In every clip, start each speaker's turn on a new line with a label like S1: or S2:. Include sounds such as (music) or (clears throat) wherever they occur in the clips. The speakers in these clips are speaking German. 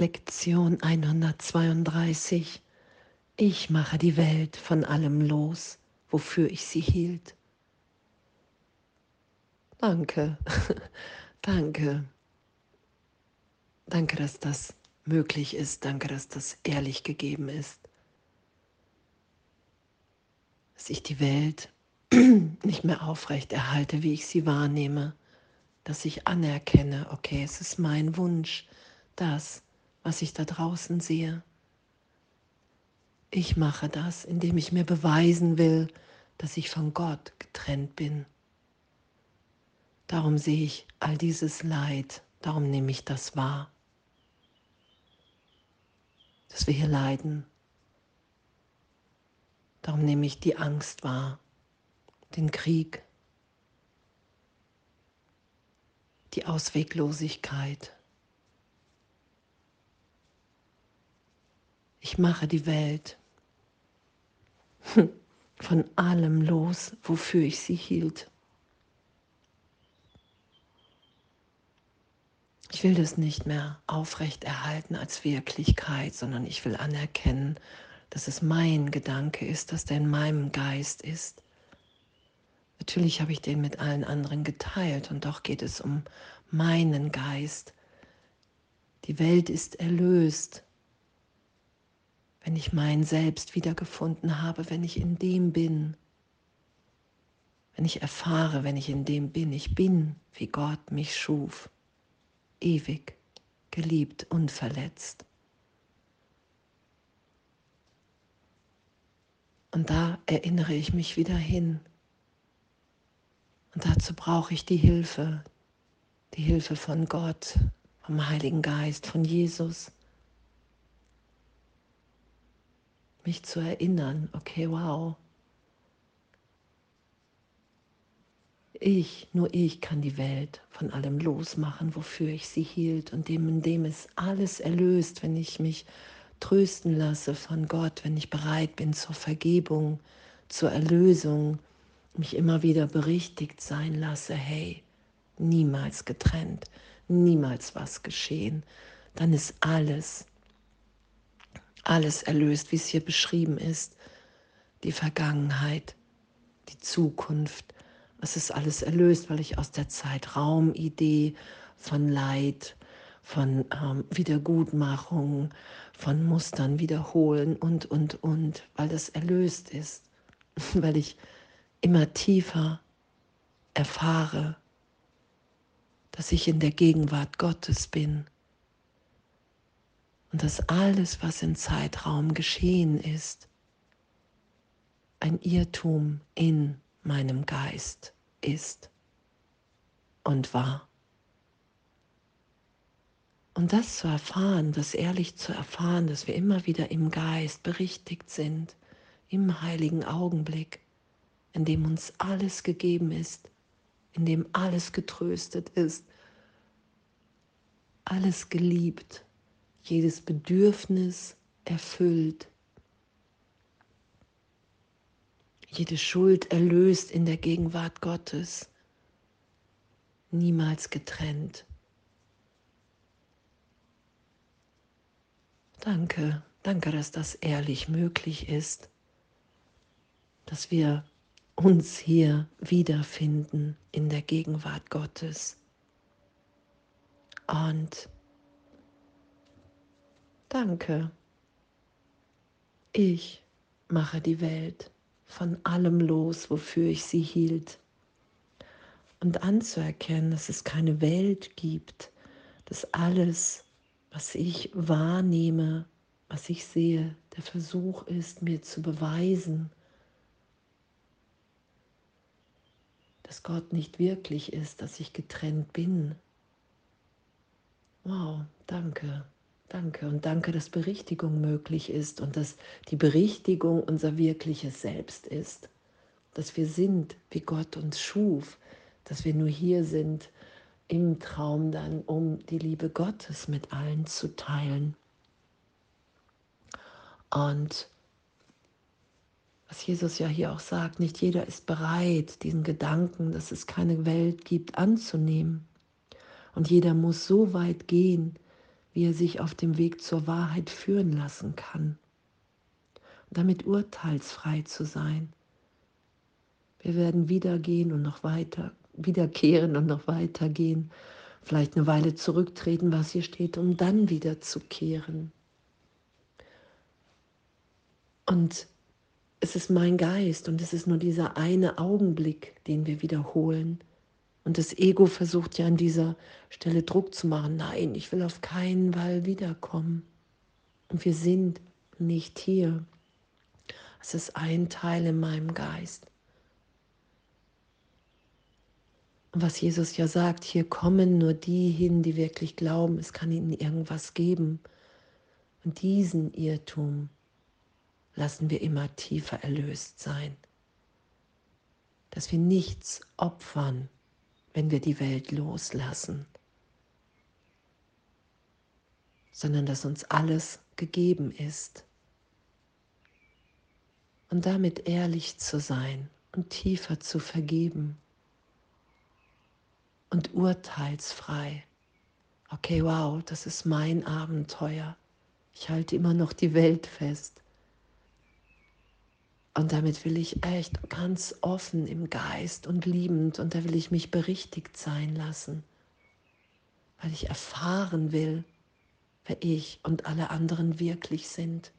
S1: Lektion 132. Ich mache die Welt von allem los, wofür ich sie hielt. Danke, (laughs) danke. Danke, dass das möglich ist. Danke, dass das ehrlich gegeben ist. Dass ich die Welt (clears throat) nicht mehr aufrecht erhalte, wie ich sie wahrnehme. Dass ich anerkenne, okay, es ist mein Wunsch, das, was ich da draußen sehe. Ich mache das, indem ich mir beweisen will, dass ich von Gott getrennt bin. Darum sehe ich all dieses Leid, darum nehme ich das wahr, dass wir hier leiden. Darum nehme ich die Angst wahr, den Krieg, die Ausweglosigkeit. Ich mache die Welt (laughs) von allem los, wofür ich sie hielt. Ich will das nicht mehr aufrechterhalten als Wirklichkeit, sondern ich will anerkennen, dass es mein Gedanke ist, dass der in meinem Geist ist. Natürlich habe ich den mit allen anderen geteilt und doch geht es um meinen Geist. Die Welt ist erlöst wenn ich mein Selbst wiedergefunden habe, wenn ich in dem bin, wenn ich erfahre, wenn ich in dem bin, ich bin, wie Gott mich schuf, ewig, geliebt, unverletzt. Und da erinnere ich mich wieder hin. Und dazu brauche ich die Hilfe, die Hilfe von Gott, vom Heiligen Geist, von Jesus. Mich zu erinnern, okay, wow, ich, nur ich kann die Welt von allem losmachen, wofür ich sie hielt und dem, in dem es alles erlöst, wenn ich mich trösten lasse von Gott, wenn ich bereit bin zur Vergebung, zur Erlösung, mich immer wieder berichtigt sein lasse, hey, niemals getrennt, niemals was geschehen, dann ist alles alles erlöst, wie es hier beschrieben ist. Die Vergangenheit, die Zukunft, es ist alles erlöst, weil ich aus der Zeitraumidee von Leid, von ähm, Wiedergutmachung, von Mustern wiederholen und, und, und, weil das erlöst ist, (laughs) weil ich immer tiefer erfahre, dass ich in der Gegenwart Gottes bin und dass alles, was im Zeitraum geschehen ist, ein Irrtum in meinem Geist ist und war. Und das zu erfahren, das ehrlich zu erfahren, dass wir immer wieder im Geist berichtigt sind, im heiligen Augenblick, in dem uns alles gegeben ist, in dem alles getröstet ist, alles geliebt jedes Bedürfnis erfüllt, jede Schuld erlöst in der Gegenwart Gottes, niemals getrennt. Danke, danke, dass das ehrlich möglich ist, dass wir uns hier wiederfinden in der Gegenwart Gottes. Und Danke. Ich mache die Welt von allem los, wofür ich sie hielt. Und anzuerkennen, dass es keine Welt gibt, dass alles, was ich wahrnehme, was ich sehe, der Versuch ist, mir zu beweisen, dass Gott nicht wirklich ist, dass ich getrennt bin. Wow, danke. Danke und danke, dass Berichtigung möglich ist und dass die Berichtigung unser wirkliches Selbst ist. Dass wir sind, wie Gott uns schuf, dass wir nur hier sind im Traum dann, um die Liebe Gottes mit allen zu teilen. Und was Jesus ja hier auch sagt, nicht jeder ist bereit, diesen Gedanken, dass es keine Welt gibt, anzunehmen. Und jeder muss so weit gehen, wie er sich auf dem Weg zur Wahrheit führen lassen kann, damit urteilsfrei zu sein. Wir werden wieder gehen und noch weiter, wiederkehren und noch weitergehen, vielleicht eine Weile zurücktreten, was hier steht, um dann wieder zu kehren. Und es ist mein Geist und es ist nur dieser eine Augenblick, den wir wiederholen. Und das Ego versucht ja an dieser Stelle Druck zu machen. Nein, ich will auf keinen Fall wiederkommen. Und wir sind nicht hier. Es ist ein Teil in meinem Geist. Und was Jesus ja sagt, hier kommen nur die hin, die wirklich glauben, es kann ihnen irgendwas geben. Und diesen Irrtum lassen wir immer tiefer erlöst sein. Dass wir nichts opfern, wenn wir die Welt loslassen, sondern dass uns alles gegeben ist. Und damit ehrlich zu sein und tiefer zu vergeben und urteilsfrei. Okay, wow, das ist mein Abenteuer. Ich halte immer noch die Welt fest. Und damit will ich echt ganz offen im Geist und liebend und da will ich mich berichtigt sein lassen, weil ich erfahren will, wer ich und alle anderen wirklich sind.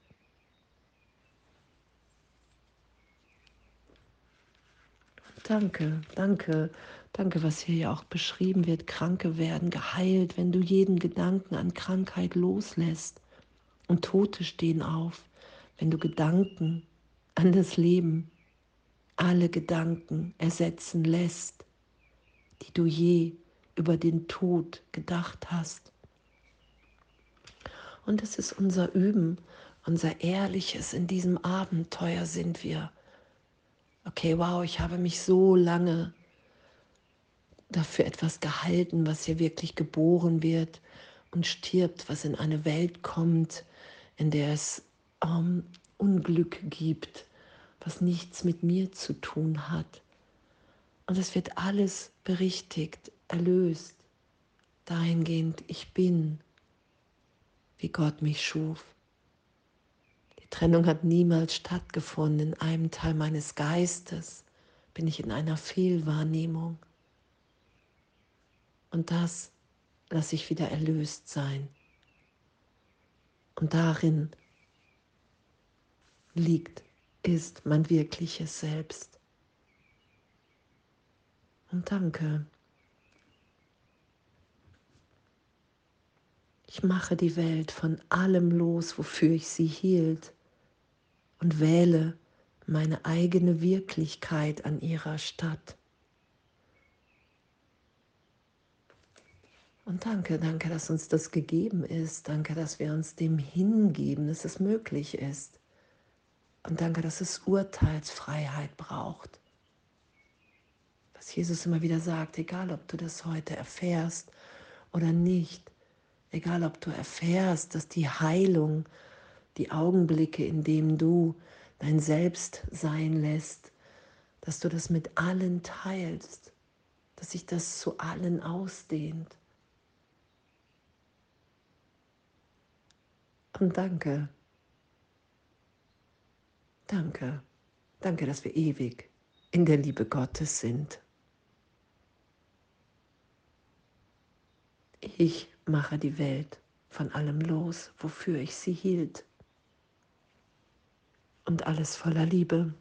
S1: Danke, danke, danke, was hier ja auch beschrieben wird. Kranke werden geheilt, wenn du jeden Gedanken an Krankheit loslässt. Und Tote stehen auf, wenn du Gedanken an das Leben alle Gedanken ersetzen lässt, die du je über den Tod gedacht hast. Und es ist unser Üben, unser ehrliches, in diesem Abenteuer sind wir. Okay, wow, ich habe mich so lange dafür etwas gehalten, was hier wirklich geboren wird und stirbt, was in eine Welt kommt, in der es ähm, Unglück gibt, was nichts mit mir zu tun hat. Und es wird alles berichtigt, erlöst, dahingehend, ich bin, wie Gott mich schuf. Die Trennung hat niemals stattgefunden. In einem Teil meines Geistes bin ich in einer Fehlwahrnehmung. Und das lasse ich wieder erlöst sein. Und darin liegt, ist mein wirkliches Selbst. Und danke. Ich mache die Welt von allem los, wofür ich sie hielt, und wähle meine eigene Wirklichkeit an ihrer Stadt. Und danke, danke, dass uns das gegeben ist. Danke, dass wir uns dem hingeben, dass es möglich ist. Und danke, dass es Urteilsfreiheit braucht. Was Jesus immer wieder sagt, egal ob du das heute erfährst oder nicht, egal ob du erfährst, dass die Heilung, die Augenblicke, in denen du dein Selbst sein lässt, dass du das mit allen teilst, dass sich das zu allen ausdehnt. Und danke, Danke, danke, dass wir ewig in der Liebe Gottes sind. Ich mache die Welt von allem los, wofür ich sie hielt. Und alles voller Liebe.